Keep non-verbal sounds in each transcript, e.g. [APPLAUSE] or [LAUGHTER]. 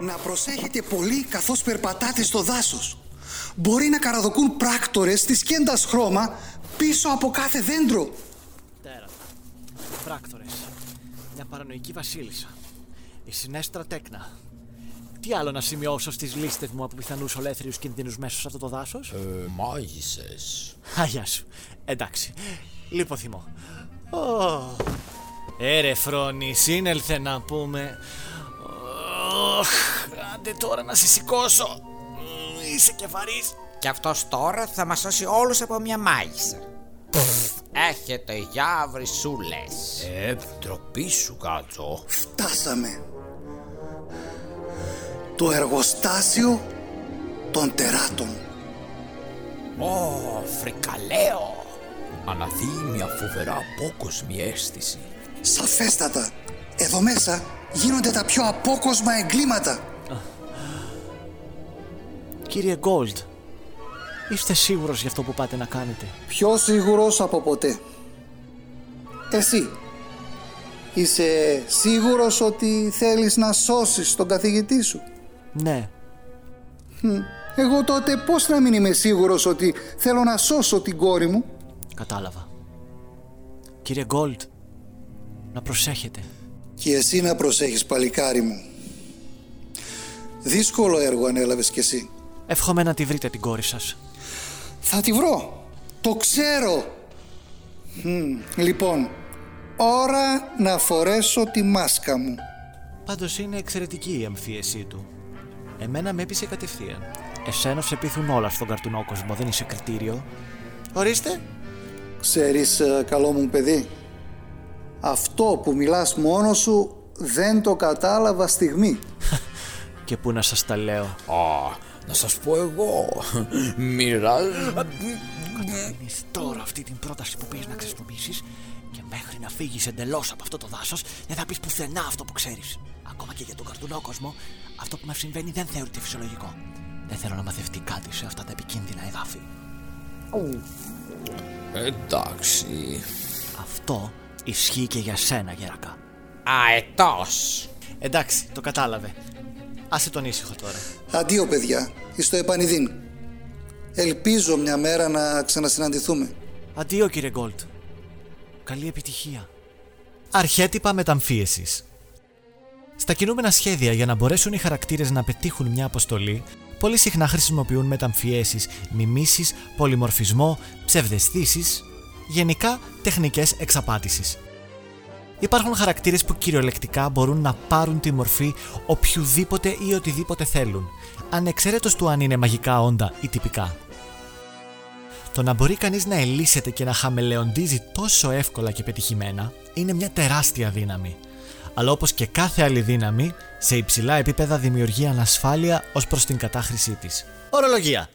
Να προσέχετε πολύ καθώς περπατάτε στο δάσος. Μπορεί να καραδοκούν πράκτορες της κέντας χρώμα πίσω από κάθε δέντρο. Τέρατα. Πράκτορες. Μια παρανοϊκή βασίλισσα. Η συνέστρα τέκνα. Τι άλλο να σημειώσω στις λίστες μου από πιθανούς ολέθριους κινδύνους μέσα σε αυτό το δάσος; Ε, μάγισσες. Αγιά σου. Εντάξει. Λιποθυμώ. Oh. Έρε φρόνη, σύνελθε να πούμε. Οχ, άντε τώρα να σε σηκώσω. Μμ, Είσαι και βαρύς. Και αυτός τώρα θα μας σώσει όλους από μια μάγισσα. Έχετε για βρυσούλες. Ε, ντροπή σου κάτσο. Φτάσαμε. Το εργοστάσιο των τεράτων. Ω, φρικαλαίο. Αναδύει μια φοβερά απόκοσμη αίσθηση. Σαφέστατα. Εδώ μέσα γίνονται τα πιο απόκοσμα εγκλήματα. Κύριε Γκόλτ, είστε σίγουρος για αυτό που πάτε να κάνετε; Πιο σίγουρος από ποτέ. Εσύ. Είσαι σίγουρος ότι θέλεις να σώσεις τον καθηγητή σου; Ναι, Εγώ τότε πώς να μην είμαι σίγουρος ότι θέλω να σώσω την κόρη μου; κατάλαβα. Κύριε Γκόλτ, να προσέχετε. Και εσύ να προσέχεις παλικάρι μου. Δύσκολο έργο ανέλαβες κι εσύ. Εύχομαι να τη βρείτε την κόρη σας. Θα τη βρω. Το ξέρω. Μμμ, λοιπόν, ώρα να φορέσω τη μάσκα μου. Πάντως είναι εξαιρετική η αμφίεσή του. Εμένα με έπεισε κατευθείαν. Εσένα σε πείθουν όλα στον καρτουνό κόσμο, δεν είσαι κριτήριο. Ορίστε. Ξέρεις, ε, καλό μου παιδί, αυτό που μιλάς μόνος σου δεν το κατάλαβα στιγμή. [LAUGHS] Και πού να σας τα λέω; Α, να σας πω εγώ. [LAUGHS] Μοιράζω. Κάνεις τώρα αυτή την πρόταση που πήγες να χρησιμοποιήσεις και μέχρι να φύγεις εντελώς από αυτό το δάσος δεν θα πεις πουθενά αυτό που ξέρεις. Ακόμα και για τον καρτουνό κόσμο, αυτό που μας συμβαίνει δεν θεωρείται φυσιολογικό. Δεν θέλω να μαθευτεί κάτι σε αυτά τα επικίνδυνα εδάφη. Εντάξει. Αυτό ισχύει και για σένα, Γερακά. Αετός. Εντάξει, το κατάλαβε. Άσε τον ήσυχο τώρα. Αντίο παιδιά, εις το επανειδήν. Ελπίζω μια μέρα να ξανασυναντηθούμε. Αντίο, κύριε Γκόλτ. Καλή επιτυχία. Αρχέτυπα μεταμφίεσης. Στα κινούμενα σχέδια για να μπορέσουν οι χαρακτήρες να πετύχουν μια αποστολή, πολύ συχνά χρησιμοποιούν μεταμφιέσεις, μιμήσεις, πολυμορφισμό, ψευδεστήσεις, γενικά τεχνικές εξαπάτησης. Υπάρχουν χαρακτήρες που κυριολεκτικά μπορούν να πάρουν τη μορφή οποιοδήποτε ή οτιδήποτε θέλουν, ανεξαίρετος του αν είναι μαγικά όντα ή τυπικά. Το να μπορεί κανείς να ελίσσεται και να χαμελεοντίζει τόσο εύκολα και πετυχημένα είναι μια τεράστια δύναμη. Αλλά όπως και κάθε άλλη δύναμη, σε υψηλά επίπεδα δημιουργεί ανασφάλεια ως προς την κατάχρησή της. Ορολογία.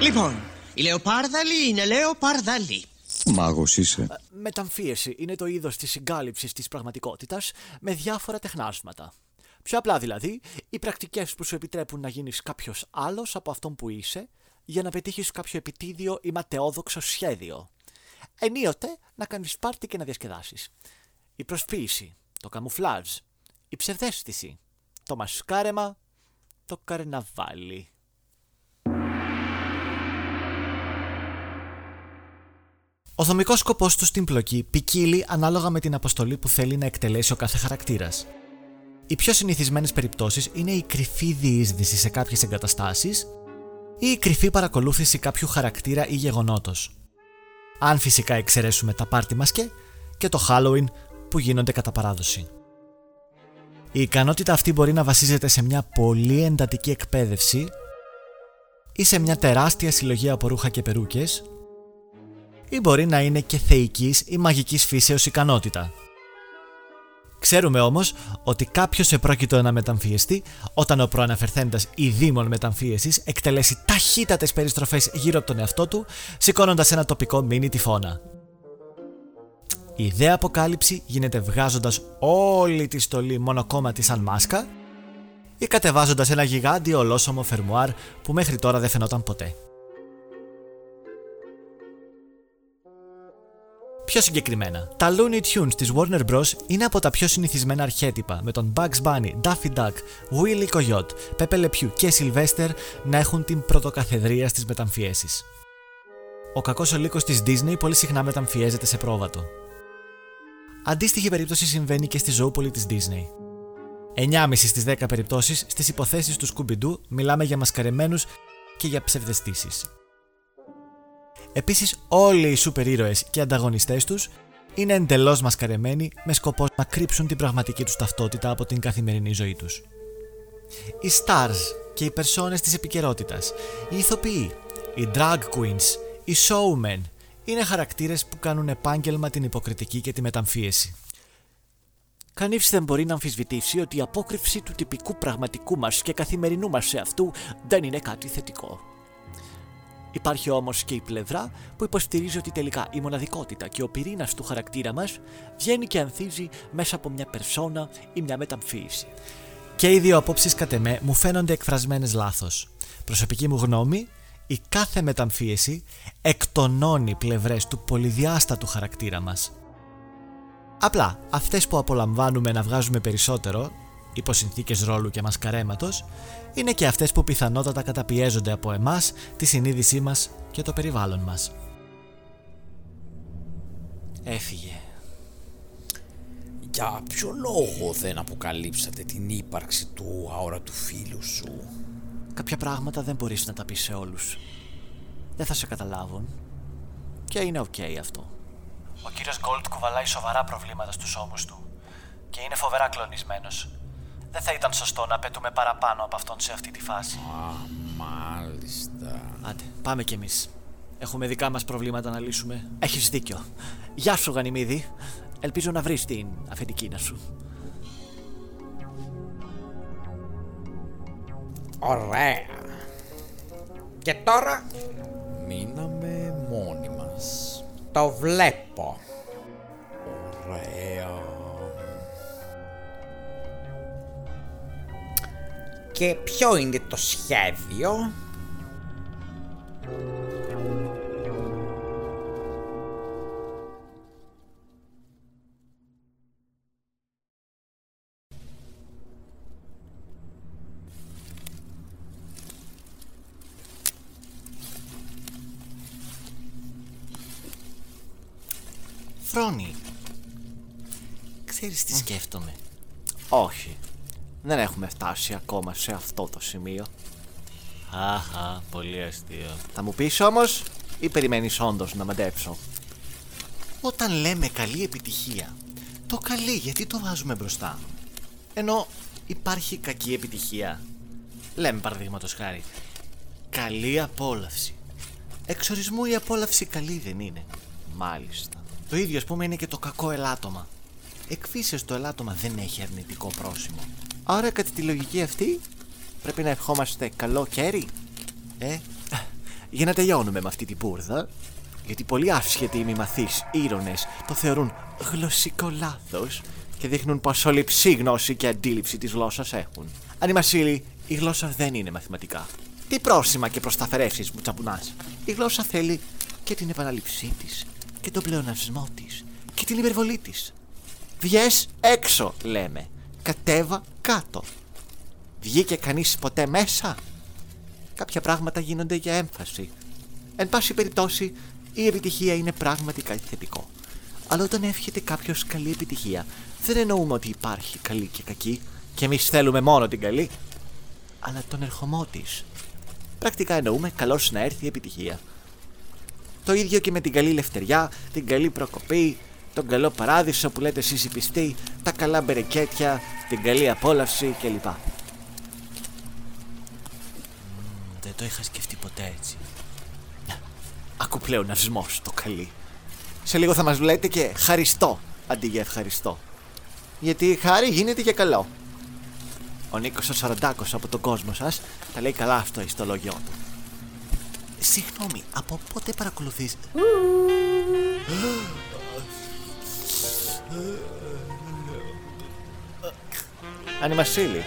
Λοιπόν, η λεοπάρδαλη είναι λεοπάρδαλη. Μάγος είσαι. Μεταμφίεση είναι το είδος της συγκάλυψης της πραγματικότητας με διάφορα τεχνάσματα. Πιο απλά δηλαδή, οι πρακτικές που σου επιτρέπουν να γίνεις κάποιος άλλος από αυτόν που είσαι για να πετύχεις κάποιο επιτίδιο ή ματαιόδοξο σχέδιο. Ενίοτε να κάνεις πάρτι και να διασκεδάσεις. Η προσποίηση, το καμουφλάζ, η ψευδέστηση, το μασκάρεμα, το καρναβάλι. Ο δομικός σκοπός του στην πλοκή ποικίλει ανάλογα με την αποστολή που θέλει να εκτελέσει ο κάθε χαρακτήρας. Οι πιο συνηθισμένες περιπτώσεις είναι η κρυφή διείσδυση σε κάποιες εγκαταστάσεις ή η κρυφή παρακολούθηση κάποιου χαρακτήρα ή γεγονότος. Αν φυσικά εξαιρέσουμε τα πάρτι μασκέ και το Halloween που γίνονται κατά παράδοση. Η ικανότητα αυτή μπορεί να βασίζεται σε μια πολύ εντατική εκπαίδευση ή σε μια τεράστια συλλογή από ρούχα και περούκες ή μπορεί να είναι και θεϊκής ή μαγικής φύσεως ικανότητα. Ξέρουμε όμως ότι κάποιος επρόκειτο να μεταμφιεστεί όταν ο προαναφερθέντας ή δήμον μεταμφίεσης εκτελέσει ταχύτατες περιστροφές γύρω από τον εαυτό του σηκώνοντας ένα τοπικό μίνι τυφώνα. Η ιδέα αποκάλυψη γίνεται βγάζοντας όλη τη στολή μονοκόμματη σαν μάσκα ή κατεβάζοντας ένα γιγάντιο ολόσωμο φερμουάρ που μέχρι τώρα δεν φαινόταν ποτέ. Πιο συγκεκριμένα, τα Looney Tunes της Warner Bros. είναι από τα πιο συνηθισμένα αρχέτυπα, με τον Bugs Bunny, Daffy Duck, Willy Coyote, Pepe Le Pew και Sylvester να έχουν την πρωτοκαθεδρία στις μεταμφιέσεις. Ο κακός ο λύκος της Disney πολύ συχνά μεταμφιέζεται σε πρόβατο. Αντίστοιχη περίπτωση συμβαίνει και στη ζωούπολη της Disney. 9,5 στις 10 περιπτώσεις στις υποθέσεις του Scooby-Doo μιλάμε για μασκαρεμένους και για ψευδεστήσεις. Επίσης όλοι οι σούπερ ήρωες και ανταγωνιστές τους είναι εντελώς μασκαρεμένοι με σκοπό να κρύψουν την πραγματική τους ταυτότητα από την καθημερινή ζωή τους. Οι stars και οι περσόνες της επικαιρότητας, οι ηθοποιοί, οι drag queens, οι showmen είναι χαρακτήρες που κάνουν επάγγελμα την υποκριτική και τη μεταμφίεση. Κανείς δεν μπορεί να αμφισβητήσει ότι η απόκρυψη του τυπικού πραγματικού μας και καθημερινού μας σε αυτού δεν είναι κάτι θετικό. Υπάρχει όμως και η πλευρά που υποστηρίζει ότι τελικά η μοναδικότητα και ο πυρήνας του χαρακτήρα μας βγαίνει και ανθίζει μέσα από μια περσόνα ή μια μεταμφίεση. Και οι δύο απόψεις κατ' εμέ μου φαίνονται εκφρασμένες λάθος. Προσωπική μου γνώμη, η κάθε μεταμφίεση εκτονώνει πλευρές του πολυδιάστατου χαρακτήρα μας. Απλά, αυτές που απολαμβάνουμε να βγάζουμε περισσότερο, υπό συνθήκες ρόλου και μασκαρέματος, είναι και αυτές που πιθανότατα καταπιέζονται από εμάς, τη συνείδησή μας και το περιβάλλον μας. Έφυγε. Για ποιο λόγο δεν αποκαλύψατε την ύπαρξη του αόρατου φίλου σου; Κάποια πράγματα δεν μπορείς να τα πεις σε όλους. Δεν θα σε καταλάβουν. Και είναι οκ αυτό. Ο κύριος Γκολτ κουβαλάει σοβαρά προβλήματα στους ώμους του και είναι φοβερά κλονισμένος. Δεν θα ήταν σωστό να απαιτούμε παραπάνω από αυτόν σε αυτή τη φάση. Α, μάλιστα. Άντε, πάμε κι εμείς. Έχουμε δικά μας προβλήματα να λύσουμε. Έχεις δίκιο. Γεια σου, Γανιμίδη. Ελπίζω να βρεις την αφεντικίνα σου. Ωραία. Και τώρα Μείναμε μόνοι μας. το βλέπω. Ωραία. Και ποιο είναι το σχέδιο; Φρόνη. Ξέρεις τι σκέφτομαι. Όχι. Δεν έχουμε φτάσει ακόμα σε αυτό το σημείο. Αχα, πολύ αστείο. Θα μου πεις όμως ή περιμένεις όντως να μαντέψω; Όταν λέμε καλή επιτυχία, το καλή γιατί το βάζουμε μπροστά; Ενώ υπάρχει κακή επιτυχία. Λέμε παραδείγματος χάρη. Καλή απόλαυση. Εξορισμού η απόλαυση καλή δεν είναι. Μάλιστα. Το ίδιο ας πούμε είναι και το κακό ελάττωμα. Εκφύσεως το ελάττωμα δεν έχει αρνητικό πρόσημο. Άρα κατά τη λογική αυτή πρέπει να ευχόμαστε καλό κέρι. Ε, για να τελειώνουμε με αυτή την πούρδα, γιατί πολλοί άσχετοι μη μαθείς ήρωνες το θεωρούν γλωσσικό λάθος και δείχνουν πως όλη ψή γνώση και αντίληψη της γλώσσας έχουν. Αν Μασίλη, η γλώσσα δεν είναι μαθηματικά. Τι πρόσημα και προσταφερεύσεις μου τσαπουνάς. Η γλώσσα θέλει και την επαναλήψή της και τον πλεονασμό της και την υπερβολή της. Βγες έξω, λέμε. Κατέβα κάτω. Βγήκε κανείς ποτέ μέσα; Κάποια πράγματα γίνονται για έμφαση. Εν πάση περιπτώσει, η επιτυχία είναι πράγματι κάτι θετικό. Αλλά όταν εύχεται κάποιος καλή επιτυχία, δεν εννοούμε ότι υπάρχει καλή και κακή και εμείς θέλουμε μόνο την καλή, αλλά τον ερχομό της. Πρακτικά εννοούμε καλώς να έρθει η επιτυχία. Το ίδιο και με την καλή λευτεριά, την καλή προκοπή, τον καλό παράδεισο που λέτε εσείς οι πιστοί, τα καλά μπερεκέτια, την καλή απόλαυση κλπ. Μμμ, Δεν το είχα σκεφτεί ποτέ έτσι. Άκου πλέον αυσμός το καλή. Σε λίγο θα μας λέτε και χαριστό αντί για ευχαριστώ. Γιατί η χάρη γίνεται και καλό. Ο Νίκος ο Σαραντάκος από τον κόσμο σας τα λέει καλά στο ιστολόγιο του. Συγγνώμη, από πότε παρακολουθείς... Άννη Μασίλη.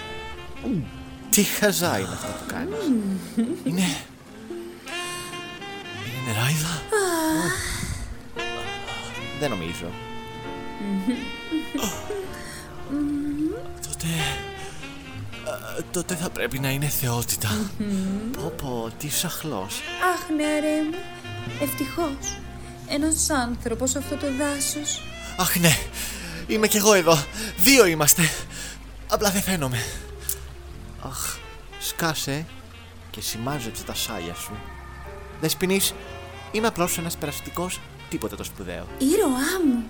Τι χαζά είναι αυτά που κάνεις. Είναι... Είναι νεράιδα. Δεν νομίζω. τότε. ε, τότε θα πρέπει να είναι θεότητα. Πω πω, τι σαχλός. Αχ, νεαρέ μου. Ευτυχώς. Ένας άνθρωπος σε αυτό το δάσος. Αχ ναι, είμαι κι εγώ εδώ. Δύο είμαστε. Απλά δεν φαίνομαι. Αχ, σκάσε και σημάζεψε τα σάλια σου. Δεσποινής, είμαι απλώς ένας περαστικός, τίποτε το σπουδαίο. Ήρωά μου.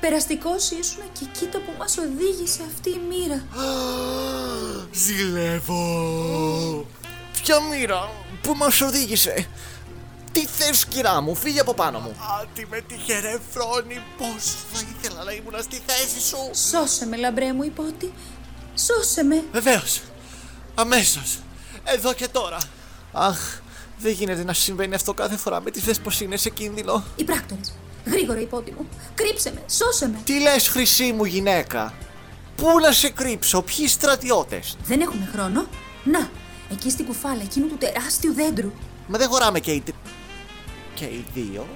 Περαστικός ήσουν και κοίτα που μας οδήγησε αυτή η μοίρα. Ζηλεύω. Ποια μοίρα που μας οδήγησε. Τι θες κυρά μου, φύγε από πάνω μου. Άτι με τυχερέ φρόνη, πώς θα ήθελα να ήμουν στη θέση σου. Σώσε με, λαμπρέ μου υπότι. Σώσε με. Βεβαίως, αμέσως, εδώ και τώρα. Αχ, δεν γίνεται να συμβαίνει αυτό κάθε φορά με τις θες πως είναι σε κίνδυνο. Οι πράκτορες. Γρήγορα υπότι μου. Κρύψε με. Σώσε με. Τι λες χρυσή μου γυναίκα; Πού να σε κρύψω, ποιοι στρατιώτες; Δεν έχουμε χρόνο. Να, εκεί στην κουφάλα εκείνου του τεράστιου δέντρου. Μα δεν χωράμε και οι... τε- Και οι δύο.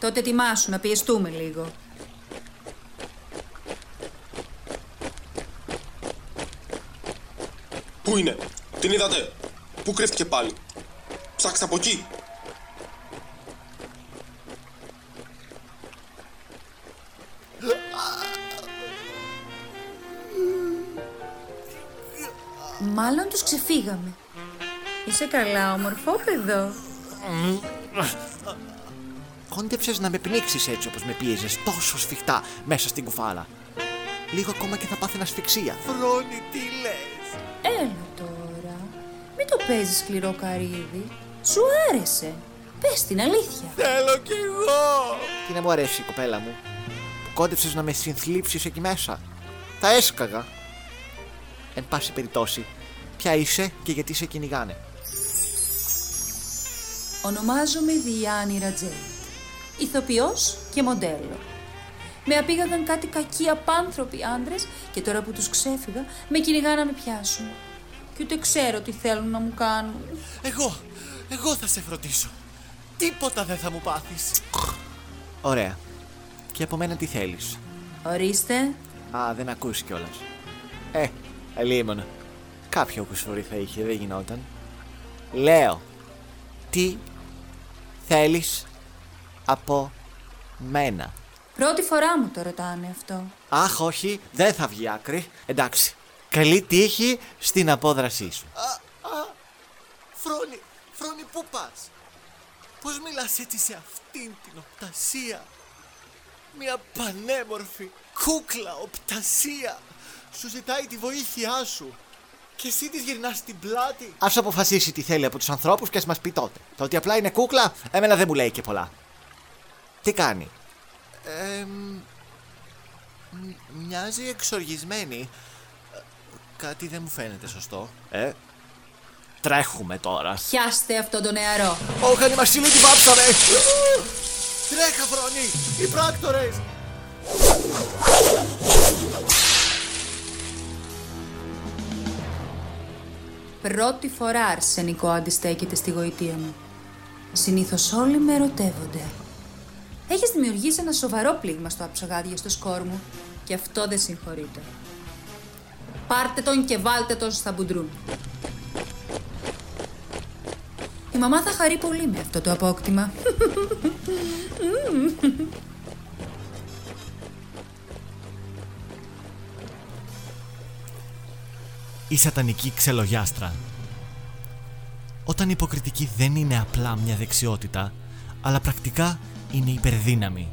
Τότε ετοιμάσου να πιεστούμε λίγο. Πού είναι, την είδατε, πού κρύφτηκε πάλι; Ψάξτε από εκεί. Μάλλον τους ξεφύγαμε. Είσαι καλά, ομορφόπεδο. Κόντεψες να με πνίξεις έτσι όπως με πίεζες τόσο σφιχτά μέσα στην κουφάλα. Λίγο ακόμα και θα πάθαινα ασφυξία. Φρόνη, τι λες; Έλα τώρα. Μην το παίζεις σκληρό καρύδι. Σου άρεσε. Πες την αλήθεια. Θέλω κι εγώ. Τι να μου αρέσει η κοπέλα μου. Που κόντεψες να με συνθλίψεις εκεί μέσα. Θα έσκαγα. Εν πάση περιπτώσει, ποια είσαι και γιατί σε κυνηγάνε. Ονομάζομαι Διάννη Ρατζέιτ. Ηθοποιός και μοντέλο. Με απήγαγαν κάτι κακοί απάνθρωποι άντρες και τώρα που τους ξέφυγα με κυνηγά να με πιάσουν. Και ούτε ξέρω τι θέλουν να μου κάνουν. Εγώ, εγώ θα σε φροντίσω. Τίποτα δεν θα μου πάθεις. Ωραία. Και από μένα τι θέλεις; Ορίστε, Α, δεν ακούσει κιόλας. Ε, αλίμονα. Κάποιο κουσούρι θα είχε, δεν γινόταν. Λέω, τι θέλεις από μένα; Πρώτη φορά μου το ρωτάνε αυτό. Αχ, όχι, δεν θα βγει άκρη. Εντάξει. Καλή τύχη στην απόδρασή σου. Α, α, Φρόνη, Φρόνη, πού πας; Πώς μιλάς έτσι σε αυτήν την οπτασία; Μια πανέμορφη κούκλα οπτασία. Σου ζητάει τη βοήθειά σου. Και εσύ της γυρνάς την πλάτη. Ας αποφασίσει τι θέλει από τους ανθρώπους και ας μας πει τότε. Το ότι απλά είναι κούκλα, εμένα δεν μου λέει και πολλά. Τι κάνει; Ε, Μοιάζει εξοργισμένη. Ε, Κάτι δεν μου φαίνεται σωστό. Ε, τρέχουμε τώρα. Πιάστε αυτόν τον νεαρό. Όχι, αν η Μασίλη τη βάψαμε! Τρέχα, Φρόνη! Οι πράκτορες! Πρώτη φορά αρσενικό αντιστέκεται στη γοητεία μου. Συνήθως όλοι με ερωτεύονται. Έχεις δημιουργήσει ένα σοβαρό πλήγμα στο αψογάδια στο σκόρ μου και αυτό δεν συγχωρείται. Πάρτε τον και βάλτε τον στα μπουντρούν. Η μαμά θα χαρεί πολύ με αυτό το απόκτημα. η σατανική ξελογιάστρα. Όταν η υποκριτική δεν είναι απλά μια δεξιότητα, αλλά πρακτικά είναι υπερδύναμη.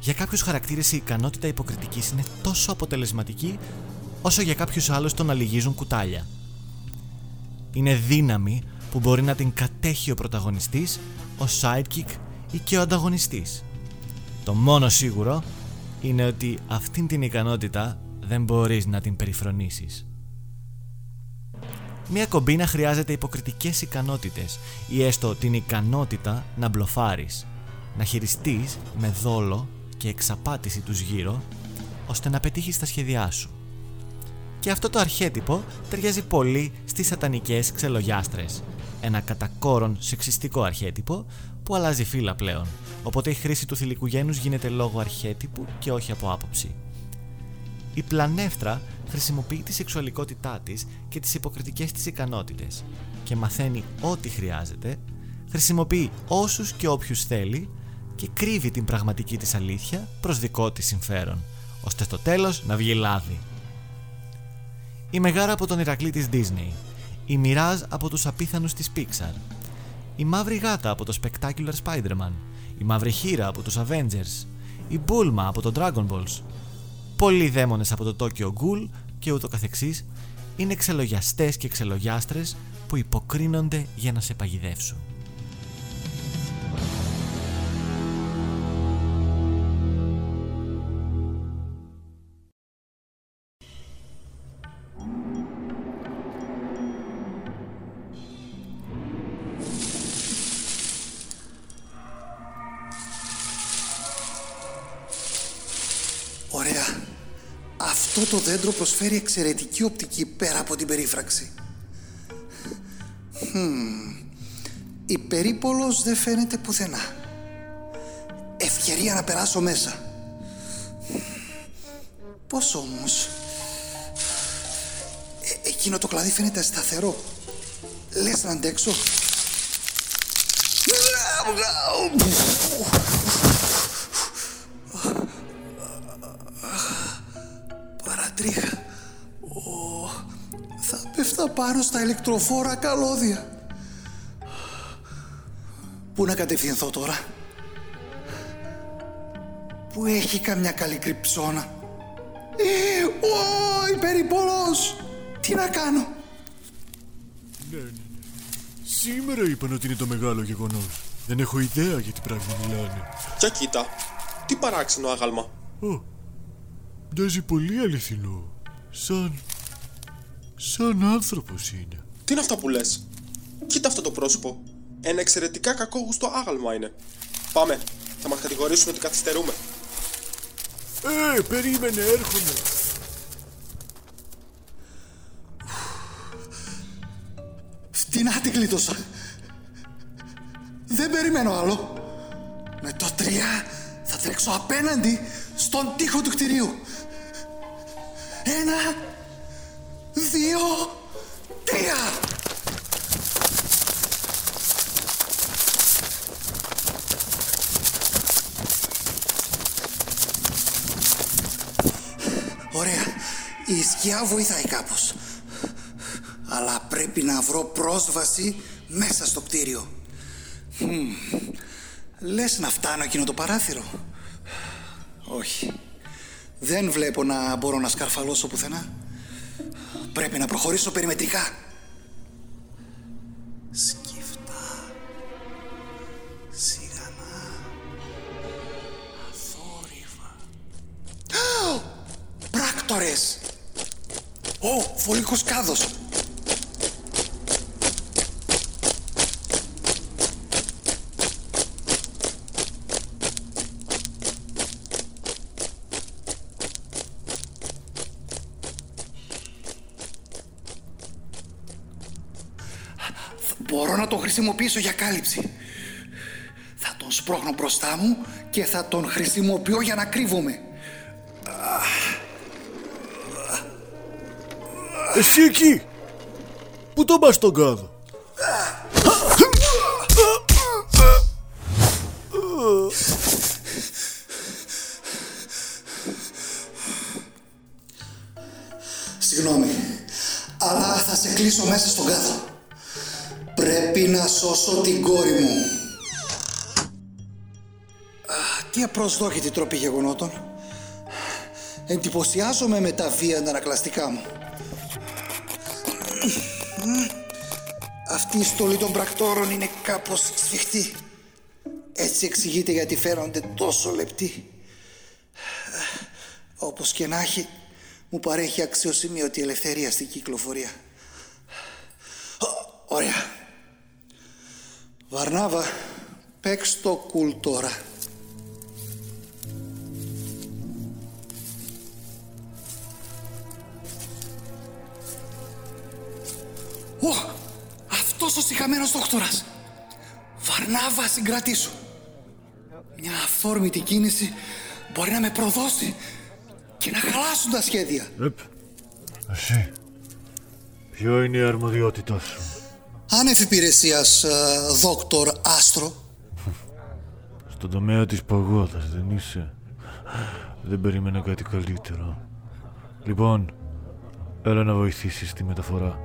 Για κάποιους χαρακτήρες η ικανότητα υποκριτικής είναι τόσο αποτελεσματική όσο για κάποιους άλλους το να λυγίζουν κουτάλια. Είναι δύναμη που μπορεί να την κατέχει ο πρωταγωνιστής, ο sidekick ή και ο ανταγωνιστής. Το μόνο σίγουρο είναι ότι αυτήν την ικανότητα δεν μπορείς να την περιφρονήσεις. Μια κομπίνα χρειάζεται υποκριτικές ικανότητες ή έστω την ικανότητα να μπλοφάρεις, να χειριστείς με δόλο και εξαπάτηση τους γύρω, ώστε να πετύχεις τα σχέδιά σου. Και αυτό το αρχέτυπο ταιριάζει πολύ στις σατανικές ξελογιάστρες, ένα κατά κόρον σεξιστικό αρχέτυπο που αλλάζει φύλλα πλέον, οπότε η χρήση του θηλυκού γένους γίνεται λόγω αρχέτυπου και όχι από άποψη. Η πλανεύτρα χρησιμοποιεί τη σεξουαλικότητά της και τις υποκριτικές της ικανότητες και μαθαίνει ό,τι χρειάζεται, χρησιμοποιεί όσους και όποιους θέλει και κρύβει την πραγματική της αλήθεια προς δικό της συμφέρον, ώστε στο τέλος να βγει λάδι. Η Μεγάρα από τον Ηρακλή της Disney, η Μοιράζ από τους απίθανους της Pixar, η Μαύρη Γάτα από το Spectacular Spider-Man, η Μαύρη Χείρα από τους Avengers, η Μπούλμα από το Dragon Balls, πολλοί δαίμονες από το Tokyo Ghoul και ούτω καθεξής είναι ξελογιαστές και ξελογιάστρες που υποκρίνονται για να σε παγιδεύσουν. Αυτό το δέντρο προσφέρει εξαιρετική οπτική πέρα από την περίφραξη. Χμ. Η περίπολος δεν φαίνεται πουθενά. Ευκαιρία να περάσω μέσα. Πώς όμως... Ε, εκείνο το κλαδί φαίνεται σταθερό. Λες να αντέξω. Παρατρίχα. Ω, θα πέφτα πάνω στα ηλεκτροφόρα καλώδια. Πού να κατευθυνθώ τώρα; Πού έχει καμιά καλή κρυψώνα; Ε, Ω, υπερηπολός. Τι να κάνω; Ναι, ναι, ναι. Σήμερα είπαν ότι είναι το μεγάλο γεγονός. Δεν έχω ιδέα για τι πράγμα μιλάνε. Για κοίτα, τι παράξενο άγαλμα. Ω, μοιάζει πολύ αληθινό. Σαν. σαν άνθρωπος είναι. Τι είναι αυτά που λες; Κοίτα αυτό το πρόσωπο. Ένα εξαιρετικά κακόγουστο άγαλμα είναι. Πάμε, θα μας κατηγορήσουν ότι καθυστερούμε. Ε, περίμενε, έρχομαι. Φτηνά την κλείτωσα. Δεν περιμένω άλλο. Με το τρία θα τρέξω απέναντι στον τοίχο του κτηρίου. Ένα, δύο, τρία. Ωραία. Η σκιά βοηθάει κάπως. Αλλά πρέπει να βρω πρόσβαση μέσα στο κτίριο. Μμμ. Λες να φτάνω εκείνο το παράθυρο; Όχι. Δεν βλέπω να μπορώ να σκαρφαλώσω πουθενά. Πρέπει να προχωρήσω περιμετρικά. Σκυφτά. Σιγανά. Αθόρυβα. Α! Πράκτορες! Ω, φωλικός κάδος. Μπορώ να τον χρησιμοποιήσω για κάλυψη. Θα τον σπρώχνω μπροστά μου και θα τον χρησιμοποιώ για να κρύβομαι. Εσύ εκεί! Πού τον πας τον κάδο; Συγγνώμη, αλλά θα σε κλείσω μέσα στον κάδο. Πρέπει να σώσω την κόρη μου. Α, τι απροσδόκητη τρόπη γεγονότων. Εντυπωσιάζομαι με τα βία αντανακλαστικά μου. Αυτή η στολή των πρακτόρων είναι κάπως σφιχτή. Έτσι εξηγείται γιατί φαίνονται τόσο λεπτοί. Όπως και να έχει, μου παρέχει αξιοσημείωτη ελευθερία στην κυκλοφορία. Ω, Ωραία. Βαρνάβα, παίξ το κουλ τώρα. Ω, αυτός ο συχαμένος δόκτορας. Βαρνάβα, συγκρατήσου. Μια αφόρμητη κίνηση μπορεί να με προδώσει και να χαλάσουν τα σχέδια. Επ, εσύ. Ποιο είναι η αρμοδιότητά σου; Άνευ υπηρεσίας, ε, δόκτωρ Άστρο. Στον τομέα της παγόδας δεν είσαι. Δεν περίμενα κάτι καλύτερο. Λοιπόν, έλα να βοηθήσεις τη μεταφορά.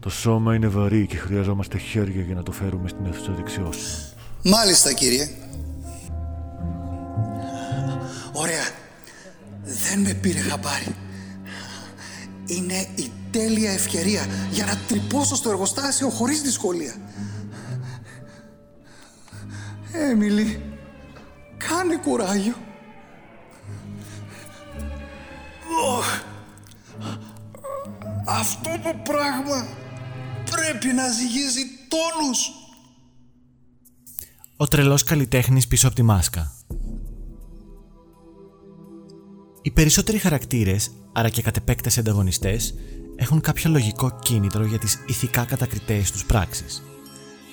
Το σώμα είναι βαρύ και χρειαζόμαστε χέρια για να το φέρουμε στην αίθουσα δεξιώσεων. Μάλιστα, κύριε. Ωραία. Δεν με πήρε χαμπάρι. Είναι η τέλεια ευκαιρία για να τρυπώσω στο εργοστάσιο χωρίς δυσκολία. Έμιλι, κάνε κουράγιο. Οχ. Αυτό το πράγμα πρέπει να ζυγίζει τόνους. Ο τρελός καλλιτέχνης πίσω από τη μάσκα. Οι περισσότεροι χαρακτήρες, άρα και κατ' επέκταση ανταγωνιστές, έχουν κάποιο λογικό κίνητρο για τις ηθικά κατακριτές τους πράξεις.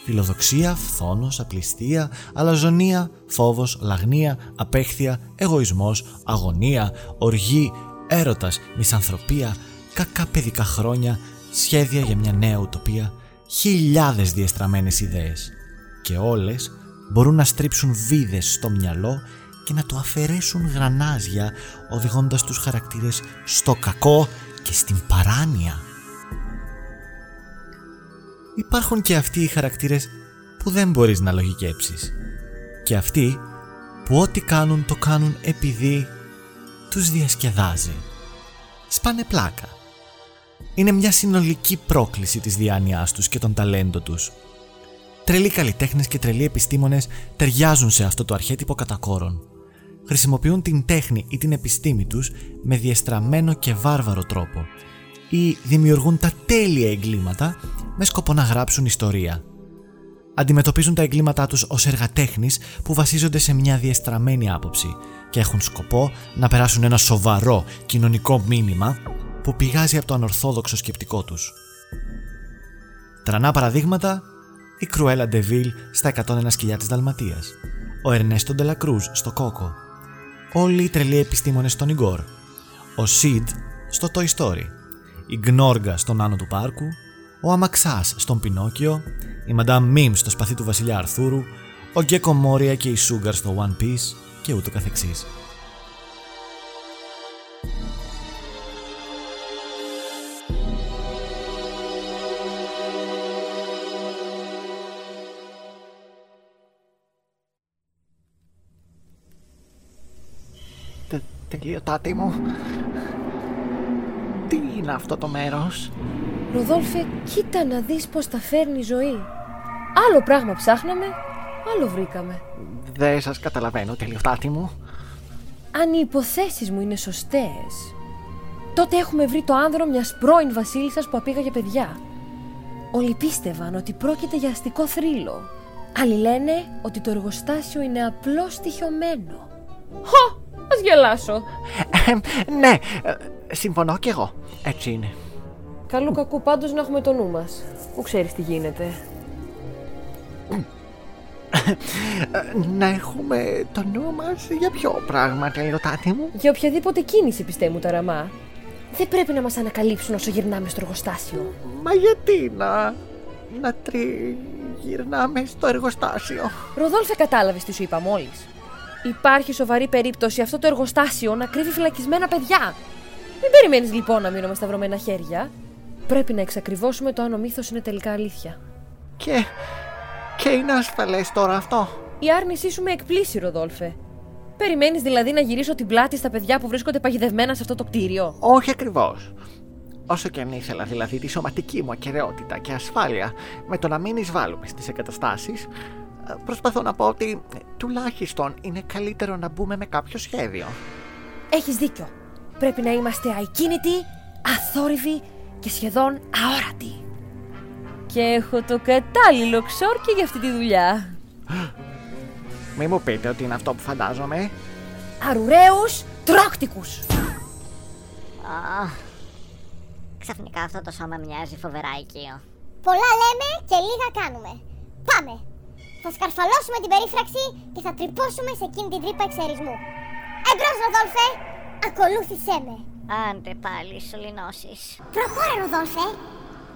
Φιλοδοξία, φθόνος, απληστία, αλαζονία, φόβος, λαγνία, απέχθεια, εγωισμός, αγωνία, οργή, έρωτας, μισανθρωπία, κακά παιδικά χρόνια, σχέδια για μια νέα ουτοπία, χιλιάδες διεστραμμένες ιδέες. Και όλες μπορούν να στρίψουν βίδες στο μυαλό και να το αφαιρέσουν γρανάζια οδηγώντας τους χαρακτήρες στο κακό και στην παράνοια. Υπάρχουν και αυτοί οι χαρακτήρες που δεν μπορείς να λογικέψεις. Και αυτοί που ό,τι κάνουν το κάνουν επειδή τους διασκεδάζει. Σπάνε πλάκα. Είναι μια συνολική πρόκληση της διάνοιάς τους και των ταλέντο τους. Τρελοί καλλιτέχνες και τρελοί επιστήμονες ταιριάζουν σε αυτό το αρχέτυπο κατά κόρον. Χρησιμοποιούν την τέχνη ή την επιστήμη τους με διεστραμμένο και βάρβαρο τρόπο ή δημιουργούν τα τέλεια εγκλήματα με σκοπό να γράψουν ιστορία. Αντιμετωπίζουν τα εγκλήματά τους ως εργατέχνης που βασίζονται σε μια διεστραμμένη άποψη και έχουν σκοπό να περάσουν ένα σοβαρό κοινωνικό μήνυμα που πηγάζει από το ανορθόδοξο σκεπτικό τους. Τρανά παραδείγματα η Κρουέλα Ντεβίλ στα 101 σκυλιά της Δαλματίας, ο Ερνέστο Ντελακρούζ στο Κόκο, όλοι οι τρελοί επιστήμονες στον Ιγκόρ, ο Σιντ στο Toy Story, η Γκνόργα στον Άνω του Πάρκου, ο Αμαξάς στον Πινόκιο, η Μαντάμ Μιμ στο σπαθί του βασιλιά Αρθούρου, ο Γκέκο Μόρια και η Σούγκαρ στο One Piece και ούτω καθεξής. Τελειωτάτη μου. Τι είναι αυτό το μέρος; Ροδόλφε, κοίτα να δεις πως τα φέρνει η ζωή. Άλλο πράγμα ψάχναμε, άλλο βρήκαμε. Δεν σας καταλαβαίνω, τελειωτάτη μου. Αν οι υποθέσεις μου είναι σωστές, τότε έχουμε βρει το άνδρο μιας πρώην βασίλισσας που απήγαγε παιδιά. Όλοι πίστευαν ότι πρόκειται για αστικό θρύλο. Άλλοι λένε ότι το εργοστάσιο είναι απλώς στοιχειωμένο. Χω! Ας γελάσω. Ε, ναι, ε, συμφωνώ κι εγώ. Έτσι είναι. Καλό κακό πάντως να έχουμε το νου μας. Που ξέρεις τι γίνεται. Ε, να έχουμε το νου μας για ποιο πράγμα, τελειωτάτη μου; Για οποιαδήποτε κίνηση πιστεύω ταραμά. Δεν πρέπει να μας ανακαλύψουν όσο γυρνάμε στο εργοστάσιο. Μα γιατί να... να τριγυρνάμε στο εργοστάσιο; Ροδόλφε κατάλαβες τι σου είπα μόλις. Υπάρχει σοβαρή περίπτωση αυτό το εργοστάσιο να κρύβει φυλακισμένα παιδιά. Μην περιμένεις λοιπόν να μείνουμε σταυρωμένα χέρια. Πρέπει να εξακριβώσουμε το αν ο μύθος είναι τελικά αλήθεια. Και. και είναι ασφαλές τώρα αυτό. Η άρνησή σου με εκπλήσει, Ροδόλφε. Περιμένεις δηλαδή να γυρίσω την πλάτη στα παιδιά που βρίσκονται παγιδευμένα σε αυτό το κτίριο; Όχι ακριβώς. Όσο και αν ήθελα δηλαδή τη σωματική μου ακαιρεότητα και ασφάλεια με το να μην εισβάλλουμε στις εγκαταστάσεις, προσπαθώ να πω ότι τουλάχιστον είναι καλύτερο να μπούμε με κάποιο σχέδιο. Έχεις δίκιο. Πρέπει να είμαστε ακίνητοι, αθόρυβοι και σχεδόν αόρατοι. Και έχω το κατάλληλο ξόρκι για αυτή τη δουλειά. Μη μου πείτε ότι είναι αυτό που φαντάζομαι. Αρουραίους τρόκτικους. Α, ξαφνικά αυτό το σώμα μοιάζει φοβερά οικείο. Πολλά λέμε και λίγα κάνουμε. Πάμε! Θα σκαρφαλώσουμε την περίφραξη και θα τρυπώσουμε σε εκείνη την τρύπα εξαιρισμού. Εμπρός, Ροδόλφε! Ακολούθησέ με. Άντε πάλι, σωληνώσεις. Προχώρα, Ροδόλφε!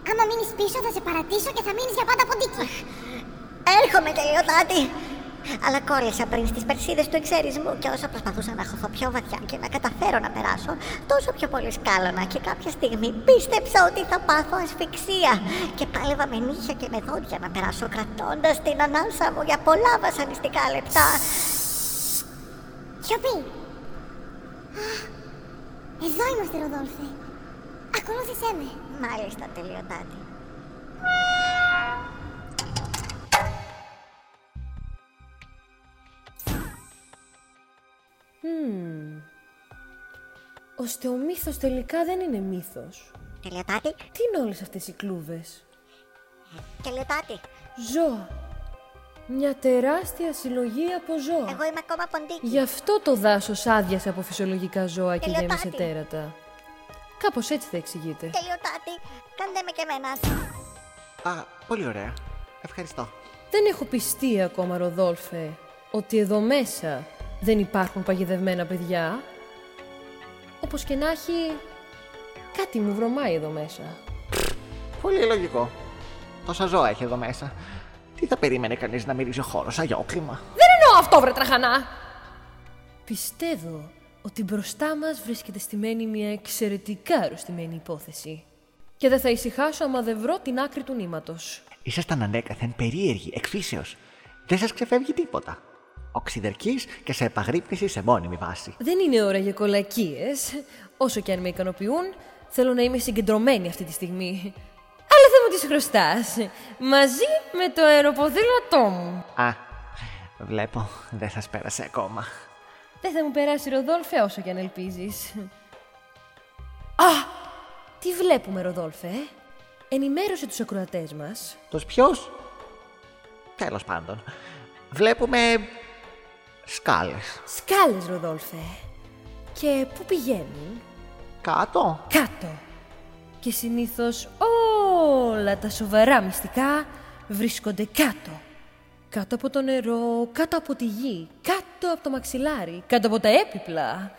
Άμα μείνεις πίσω θα σε παρατήσω και θα μείνεις για πάντα ποντίκι. Έρχομαι, τελειωτάτη. Αλλά κόλλησα πριν στις περσίδες του εξαιρισμού και όσο προσπαθούσα να χωθώ πιο βαθιά και να καταφέρω να περάσω, τόσο πιο πολύ σκάλωνα και κάποια στιγμή πίστεψα ότι θα πάθω ασφυξία. Και πάλευα με νύχια και με δόντια να περάσω κρατώντας την ανάσα μου για πολλά βασανιστικά λεπτά. Σιωπή! Εδώ είμαστε, Ροδόλφε. Ακολούθησέ με. Μάλιστα, τελειωτάτη. Μμμ. Ώστε ο μύθος τελικά δεν είναι μύθος. Τελειωτάτη. Τι είναι όλες αυτές οι κλούβες; Τελειωτάτη. Ζώα. Μια τεράστια συλλογή από ζώα. Εγώ είμαι ακόμα ποντίκι. Γι' αυτό το δάσος άδειασε από φυσιολογικά ζώα και Τελειωτάτη. γέμισε τέρατα. Κάπως έτσι θα εξηγείτε. Τελειωτάτη. Κάντε με και εμένα. Α, πολύ ωραία. Ευχαριστώ. Δεν έχω πιστεί ακόμα, Ροδόλφε, ότι εδώ μέσα δεν υπάρχουν παγιδευμένα παιδιά. Όπως και να έχει, κάτι μου βρωμάει εδώ μέσα. Πολύ λογικό. Τόσα ζώα έχει εδώ μέσα. Τι θα περίμενε κανείς να μυρίζει ο χώρος σαν γιόκλημα. Δεν εννοώ αυτό, βρε τραχανά! Πιστεύω ότι μπροστά μας βρίσκεται στημένη μια εξαιρετικά αρρωστημένη υπόθεση. Και δεν θα ησυχάσω άμα δεν βρω την άκρη του νήματος. Ήσασταν ανέκαθεν περίεργοι, εκφύσεως. Δεν σας ξεφεύγει τίποτα. Οξυδερκής και σε επαγρύπνηση σε μόνιμη βάση. Δεν είναι ώρα για κολακίες. Όσο και αν με ικανοποιούν, θέλω να είμαι συγκεντρωμένη αυτή τη στιγμή. Αλλά θα μου τις χρωστάς. Μαζί με το αεροποδήλατό μου. Α, βλέπω, δεν σας πέρασε ακόμα. Δεν θα μου περάσει Ροδόλφε όσο και αν ελπίζεις. Α! Τι βλέπουμε, Ροδόλφε, ε; Ενημέρωσε τους ακροατές μας. Τους ποιους; Τέλος πάντων. Βλέπουμε... σκάλες. Σκάλες, Ροδόλφε. Και πού πηγαίνουν; Κάτω. Κάτω. Και συνήθως όλα τα σοβαρά μυστικά βρίσκονται κάτω. Κάτω από το νερό, κάτω από τη γη, κάτω από το μαξιλάρι, κάτω από τα έπιπλα.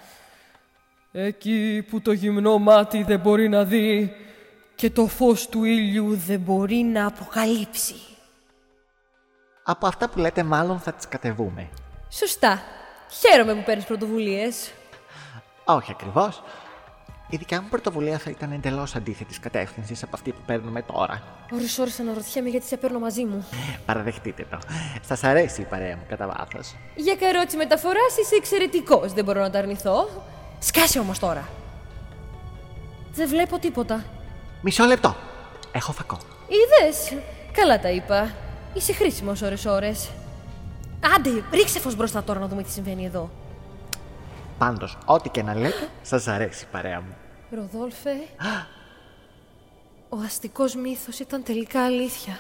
Εκεί που το γυμνό μάτι δεν μπορεί να δει και το φως του ήλιου δεν μπορεί να αποκαλύψει. Από αυτά που λέτε μάλλον θα τις κατεβούμε. Σωστά. Χαίρομαι που παίρνεις πρωτοβουλίες. Όχι ακριβώς. Η δικιά μου πρωτοβουλία θα ήταν εντελώς αντίθετης κατεύθυνσης από αυτή που παίρνουμε τώρα. Ώρες ώρες αναρωτιέμαι γιατί σε παίρνω μαζί μου. Παραδεχτείτε το. Σας αρέσει η παρέα μου κατά βάθος. Για καρότσι μεταφοράς είσαι εξαιρετικός, δεν μπορώ να τα αρνηθώ. Σκάσε όμως τώρα. Δεν βλέπω τίποτα. Μισό λεπτό. Έχω φακό. Είδες. Καλά τα είπα. Είσαι χρήσιμος ώρες ώρες. Άντε, ρίξε φως μπροστά τώρα να δούμε τι συμβαίνει εδώ. Πάντως, ό,τι και να λέτε, σας αρέσει η παρέα μου. Ροδόλφε, [GASPS] ο αστικός μύθος ήταν τελικά αλήθεια.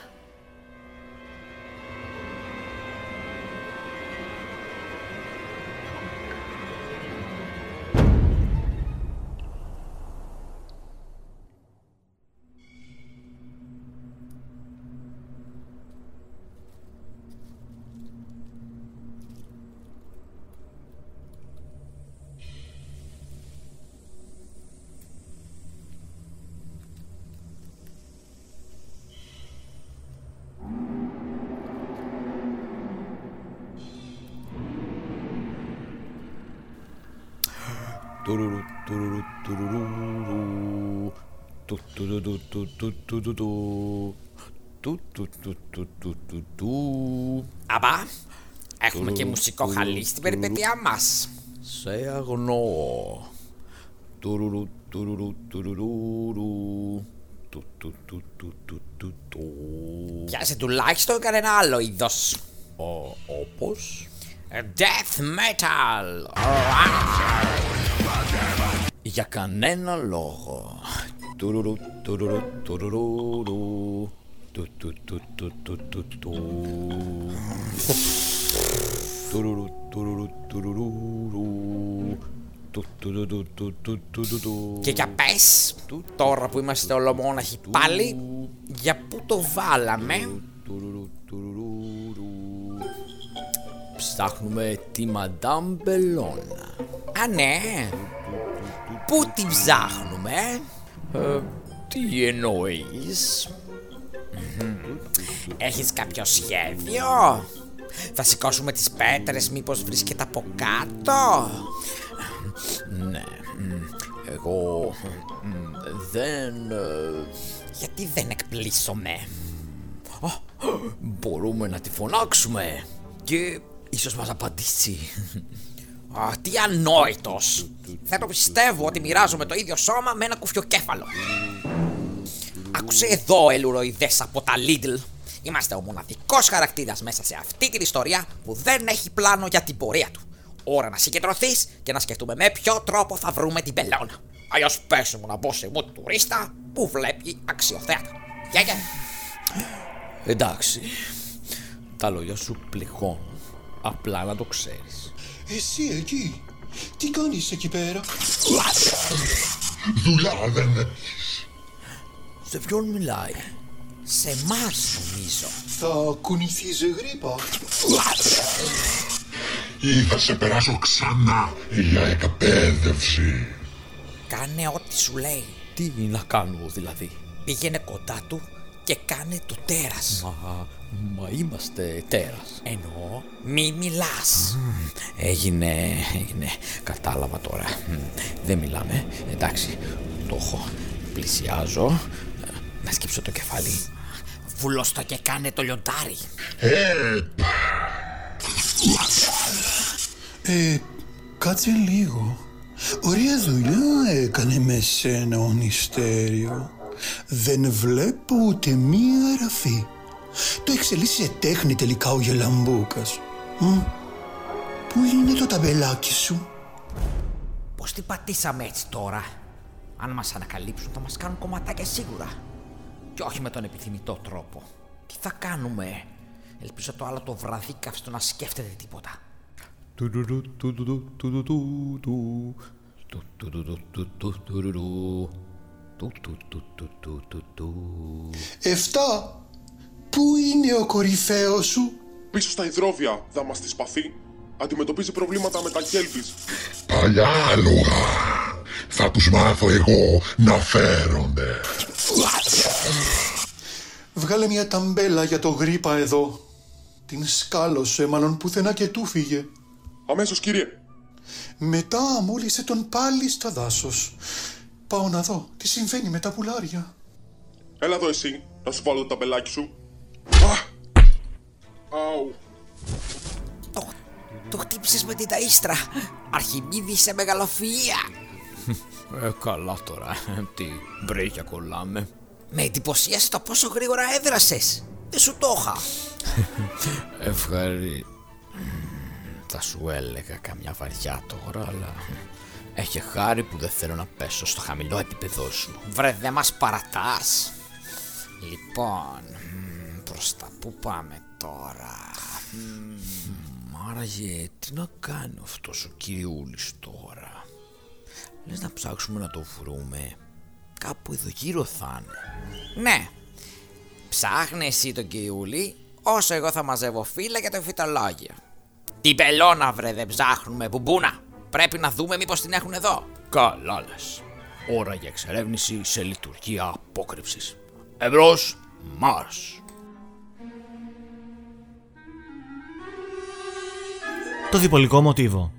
Του, του, του, του. Του, του, του, του, του, του, του. Αμπά, έχουμε και Τουρου, μουσικό τουρου, χαλί στην περιπέτειά μας. Σε αγνώ. Τουρουρου, τουρουρου, τουρουρουρου. Του, του, του, του, του, του, του. Πιάσε τουλάχιστον κανένα άλλο είδος. Ο, όπως? Death metal. Για κανένα λόγο. Και για πες, τώρα που είμαστε ολομόναχοι πάλι, για πού το βάλαμε. Ψάχνουμε τη Μαντάμ Μπελόνα. Ναι, πού την ψάχνουμε. Ε, τι εννοείς; Έχεις κάποιο σχέδιο; Θα σηκώσουμε τις πέτρες μήπως βρίσκεται από κάτω; Ναι, μ, εγώ μ, δεν... ε, Γιατί δεν εκπλήσωμαι; α, Μπορούμε να τη φωνάξουμε και ίσως μας απαντήσει. Α, τι ανόητος! Δεν το πιστεύω ότι μοιράζομαι το ίδιο σώμα με ένα κουφιοκέφαλο. Άκουσε εδώ, ελουροειδές από τα Lidl. Είμαστε ο μοναδικός χαρακτήρας μέσα σε αυτή την ιστορία που δεν έχει πλάνο για την πορεία του. Ώρα να συγκεντρωθείς και να σκεφτούμε με ποιο τρόπο θα βρούμε την πελώνα. Αλλιώς πες μου να μπω σε μου τουρίστα που βλέπει αξιοθέατα. Γεια γεια. Εντάξει, τα λόγια σου πληγώνουν. Απλά να το ξέρεις. Εσύ εκεί, τι κάνεις εκεί πέρα; Δουλειά δεν Σε ποιον μιλάει. Σε εμάς νομίζω. Θα κουνηθείς γρήπα. ή θα σε περάσω ξανά για εκπαίδευση. Κάνε ό,τι σου λέει. Τι να κάνω δηλαδή; Πήγαινε κοντά του και κάνε το τέρας. Μα, μα είμαστε τέρας. Εννοώ, μη μιλάς. Έγινε, έγινε. Κατάλαβα τώρα. Μ, Δεν μιλάμε. Εντάξει, το έχω. Πλησιάζω. Ε, Να σκύψω το κεφάλι. Βουλώστο και κάνε το λιοντάρι. Ε, κάτσε λίγο. Ωραία δουλειά έκανε με σένα ο Νηστέριο. Δεν βλέπω ούτε μία γραφή. Το εξελίσσει σε τέχνη τελικά ο Γελαμπούκας. Μ, Πού είναι το ταμπελάκι σου. Πώς την πατήσαμε έτσι τώρα. Αν μας ανακαλύψουν θα μας κάνουν κομματάκια σίγουρα. Και όχι με τον επιθυμητό τρόπο. Τι θα κάνουμε. Ελπίζω το άλλο το βραδύ καυστό να σκέφτεται τίποτα. Εφτά. Πού είναι ο κορυφαίος σου; Πίσω στα υδρόβια, δάμαστη σπαθή. Αντιμετωπίζει προβλήματα με τα κέλπης. Παλιά άλογα. Θα τους μάθω εγώ να φέρονται. Βγάλε μια ταμπέλα για το γρήπα εδώ. Την σκάλωσε μάλλον πουθενά και του φύγε. Αμέσως κύριε. Μετά μόλισε τον πάλι στα δάσος. Πάω να δω τι συμβαίνει με τα πουλάρια. Έλα εδώ εσύ, να σου βάλω το ταμπελάκι σου. Α! Αου. Το χτύπησες με την ταΐστρα. Αρχιμίδη σε μεγαλοφυΐα. Ε, καλά τώρα. Τι μπρέκια κολλάμε. Με εντυπωσίασε το πόσο γρήγορα έδρασες. Δεν σου το είχα. Ευχαρι... Θα σου έλεγα καμιά βαριά τώρα, αλλά... Έχει χάρη που δεν θέλω να πέσω στο χαμηλό επίπεδό σου. Βρε, δεν μας παρατάς. Λοιπόν, μ, προς τα πού πάμε τώρα; Μ, Άραγε, τι να κάνει αυτός ο κυριούλης τώρα; Λες να ψάξουμε να το βρούμε. Κάπου εδώ γύρω θα είναι. Ναι. Ψάχνε εσύ τον κυριούλη, όσο εγώ θα μαζεύω φύλλα για το φυτολόγιο. Την πελώνα βρε δεν ψάχνουμε, μπουμπούνα. Πρέπει να δούμε μήπως την έχουν εδώ. Καλά λες. Ώρα για εξερεύνηση σε λειτουργία απόκρυψης. Εμπρός, Μάρς. Το διπολικό μοτίβο.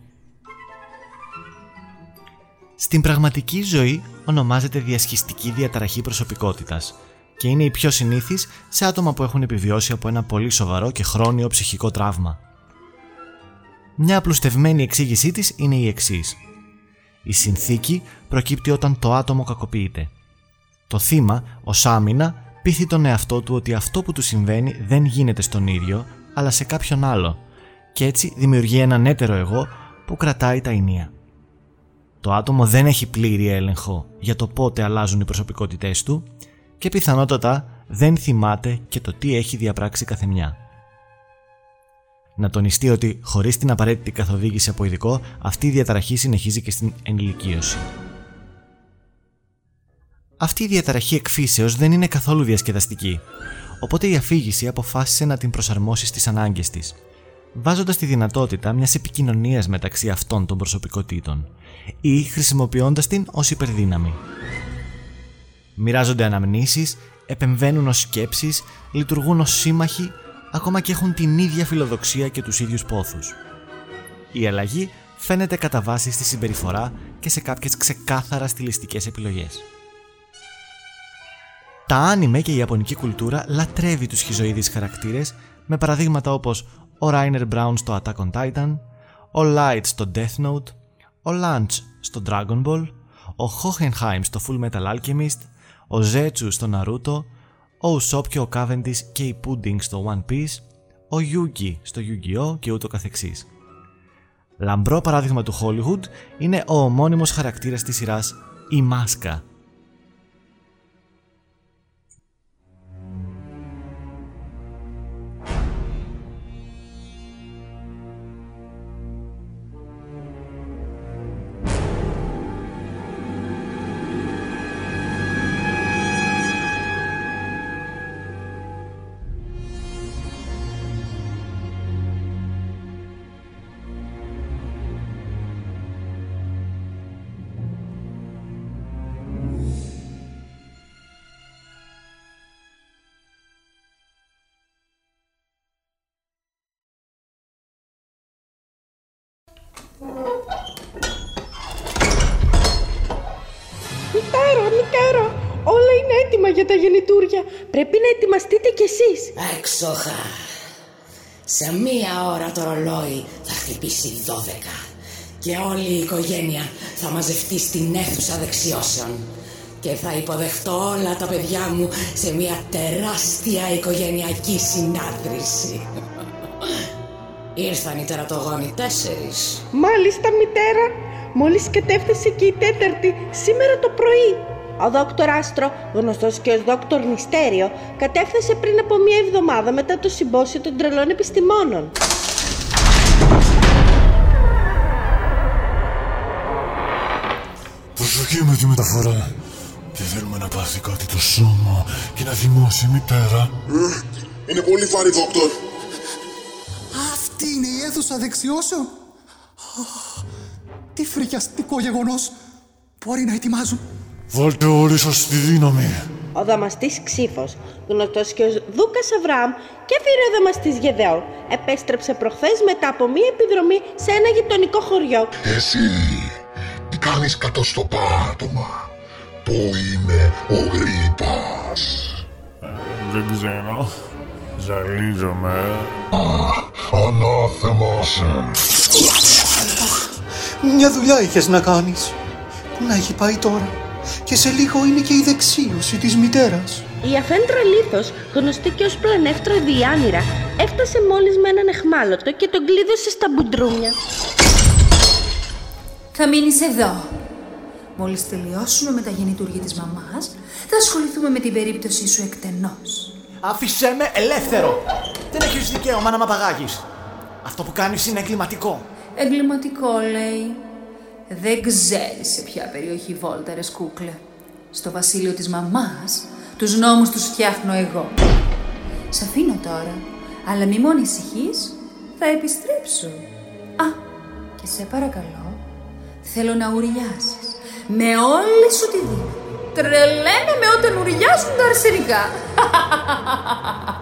Στην πραγματική ζωή ονομάζεται διασχιστική διαταραχή προσωπικότητας και είναι η πιο συνήθις σε άτομα που έχουν επιβιώσει από ένα πολύ σοβαρό και χρόνιο ψυχικό τραύμα. Μια απλουστευμένη εξήγησή της είναι η εξής. Η συνθήκη προκύπτει όταν το άτομο κακοποιείται. Το θύμα, ως άμυνα, πείθει τον εαυτό του ότι αυτό που του συμβαίνει δεν γίνεται στον ίδιο, αλλά σε κάποιον άλλο και έτσι δημιουργεί έναν έτερο εγώ που κρατάει τα ενία. Το άτομο δεν έχει πλήρη έλεγχο για το πότε αλλάζουν οι προσωπικότητές του και πιθανότατα δεν θυμάται και το τι έχει διαπράξει καθεμιά. Να τονιστεί ότι χωρίς την απαραίτητη καθοδήγηση από ειδικό, αυτή η διαταραχή συνεχίζει και στην ενηλικίωση. Αυτή η διαταραχή εκφύσεως δεν είναι καθόλου διασκεδαστική, οπότε η αφήγηση αποφάσισε να την προσαρμόσει στις ανάγκες της. Βάζοντας τη δυνατότητα μιας επικοινωνίας μεταξύ αυτών των προσωπικότητων ή χρησιμοποιώντας την ως υπερδύναμη. Μοιράζονται αναμνήσεις, επεμβαίνουν ως σκέψεις, λειτουργούν ως σύμμαχοι, ακόμα και έχουν την ίδια φιλοδοξία και τους ίδιους πόθους. Η αλλαγή φαίνεται κατά βάση στη συμπεριφορά και σε κάποιες ξεκάθαρα στιλιστικές επιλογές. Τα άνιμε και η ιαπωνική κουλτούρα λατρεύει τους σχιζοειδείς χαρακτήρες με παραδείγματα όπως ο Rainer Brown στο Attack on Titan, ο Light στο Death Note, ο Lunch στο Dragon Ball, ο Hohenheim στο Full Metal Alchemist, ο Zetsu στο Naruto, ο Usopp και ο Cavendish και η Pudding στο One Piece, ο Yugi στο Yu-Gi-Oh! και ούτω καθεξής. Λαμπρό παράδειγμα του Hollywood είναι ο ομώνυμος χαρακτήρας της σειράς «Η Μάσκα» Έξοχα. Σε μία ώρα το ρολόι θα χτυπήσει 12 και όλη η οικογένεια θα μαζευτεί στην αίθουσα δεξιώσεων και θα υποδεχτώ όλα τα παιδιά μου σε μια τεράστια οικογενειακή συνάντηση. Ήρθαν οι τερατογόνοι τέσσερις. Μάλιστα, μητέρα. Μόλις κατέφτασε και η τέταρτη σήμερα το πρωί. Ο δόκτωρ Άστρο, γνωστός και ως δόκτωρ Μυστέριο, κατέφθασε πριν από μία εβδομάδα μετά το συμπόσιο των τρελών επιστημόνων. Προσοχή με τη μεταφορά. Δεν θέλουμε να πάθει κάτι το σώμα και να δημώσει η μητέρα. Είναι πολύ βαρύ, δόκτωρ. Αυτή είναι η αίθουσα δεξιώσεων. Αχ, Τι φρικιαστικό γεγονός. Μπορεί να ετοιμάζουν. Βάλτε όλοι σας τη δύναμη. Ο δαμαστής Ξύφος, γνωστός και ως Δούκας Αβραάμ και αφιεροδαμαστής Γεδέων, επέστρεψε προχθές μετά από μία επιδρομή σε ένα γειτονικό χωριό. Εσύ, τι κάνεις κάτω στο πάτωμα; Πού είναι ο γρήπας; Δεν ξέρω. Ζαλίζομαι. Ανάθεμα σε. Μια δουλειά είχες να κάνεις. Πού να έχει πάει τώρα; Και σε λίγο είναι και η δεξίωση της μητέρας. Η αφέντρα λίθος, γνωστή και ως πλανεύτρα διάνυρα, έφτασε μόλις με έναν εχμάλωτο και τον κλείδωσε στα μπουντρούμια. Θα μείνεις εδώ. Μόλις τελειώσουμε με τα γεννητούρια της μαμάς, θα ασχοληθούμε με την περίπτωσή σου εκτενώς. Άφησέ με ελεύθερο! Δεν έχεις δικαίωμα να μ' απαγάγεις. Αυτό που κάνεις είναι εγκληματικό. Εγκληματικό, λέει. Δεν ξέρεις σε ποια περιοχή βόλταρες, κούκλε. Στο βασίλειο της μαμάς, τους νόμους τους φτιάχνω εγώ. Σ' αφήνω τώρα, αλλά μη μου ανησυχείς, θα επιστρέψω. Α, και σε παρακαλώ, θέλω να ουρλιάσεις με όλη σου τη δύναμη. Τρελαίνε με όταν ουρλιάζουν τα αρσενικά.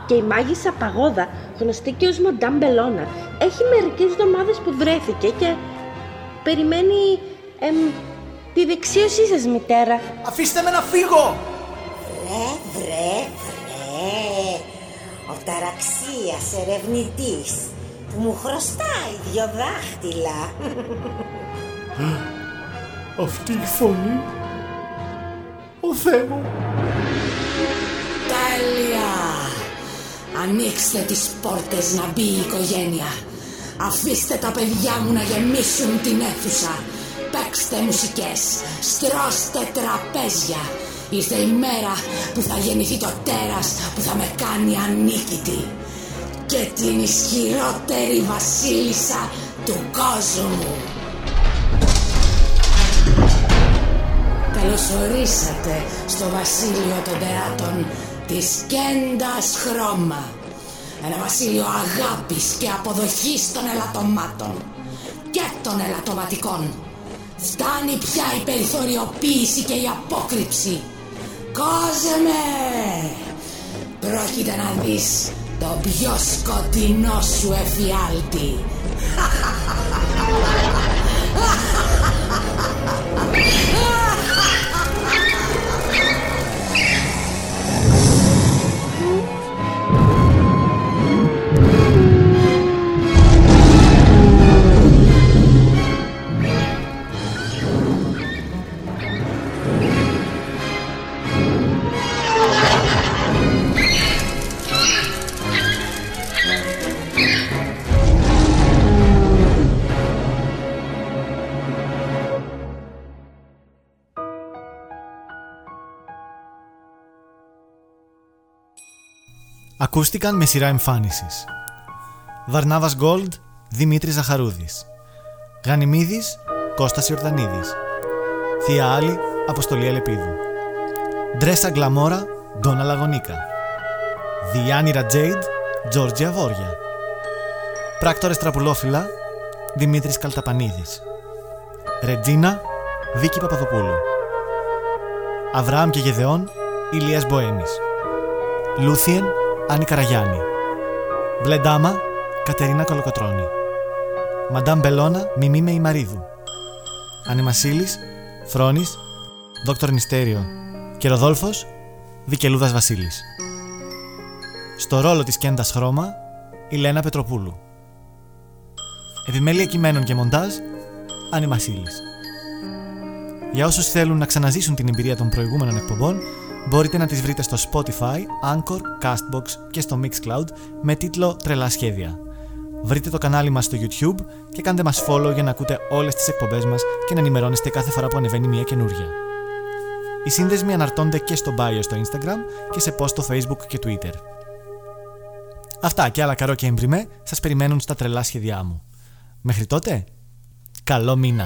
Και η μάγισσα Παγόδα, γνωστή και ως Μοντάμ Μπελώνα, έχει μερικές εβδομάδες που βρέθηκε και περιμένει εμ, τη δεξίωσή σας, μητέρα. Αφήστε με να φύγω! Βρε, βρε, βρε. Ο ταραξίας ερευνητής που μου χρωστάει δυο δάχτυλα. [GASPS] Αυτή η φωνή. Ο Θεέ μου. Τέλεια! Ανοίξτε τις πόρτες να μπει η οικογένεια. Αφήστε τα παιδιά μου να γεμίσουν την αίθουσα. Παίξτε μουσικές, στρώστε τραπέζια. Ήρθε η μέρα που θα γεννηθεί το τέρας που θα με κάνει ανίκητη. Και την ισχυρότερη βασίλισσα του κόσμου. Καλωσορίσατε στο βασίλειο των τεράτων της Κέντας Χρώμα. Ένα βασίλειο αγάπης και αποδοχής των ελαττωμάτων και των ελαττωματικών. Φτάνει πια η περιθωριοποίηση και η απόκρυψη. Κόσμε! Πρόκειται να δεις το πιο σκοτεινό σου εφιάλτη. [LAUGHS] [LAUGHS] ακούστηκαν με σειρά εμφάνισης. Βαρνάβας Γκόλντ, Δημήτρης Ζαχαρούδης. Γανιμίδης, Κώστας Ιορδανίδης. Θεία Άλλη, Αποστολή Ελεπίδου. Ντρέσα Γκλαμόρα, Ντόνα Λαγονίκα. Διάνυρα Τζέιντ, Τζόρτζια Βόρια. Πράκτορες Τραπουλόφυλλα, Δημήτρης Καλταπανίδης. Ρετζίνα, Βίκη Παπαδοπούλου. Αβραάμ και Γεδεών, Ηλίας Μποέμης. Λούθιεν, Άννη Καραγιάννη. Μπλεντάμα, Κατερίνα Κολοκοτρώνη. Μαντάμ Μπελώνα, Μιμή Μεϊμαρίδου. Ανεμασίλης, Φρόνης, Δόκτωρ Νηστέριο και Ροδόλφος, Βικελούδας Βασίλης. Στο ρόλο της Κέντας Χρώμα, η Λένα Πετροπούλου. Επιμέλεια κειμένων και μοντάζ, Άννη Μασίλης. Για όσους θέλουν να ξαναζήσουν την εμπειρία των προηγούμενων εκπομπών, μπορείτε να τις βρείτε στο Spotify, Anchor, Castbox και στο Mixcloud με τίτλο «Τρελά σχέδια». Βρείτε το κανάλι μας στο YouTube και κάντε μας follow για να ακούτε όλες τις εκπομπές μας και να ενημερώνεστε κάθε φορά που ανεβαίνει μια καινούρια. Οι σύνδεσμοι αναρτώνται και στο bio στο Instagram και σε post στο Facebook και Twitter. Αυτά και άλλα καρό και εμπριμέ σας περιμένουν στα τρελά σχέδιά μου. Μέχρι τότε, καλό μήνα!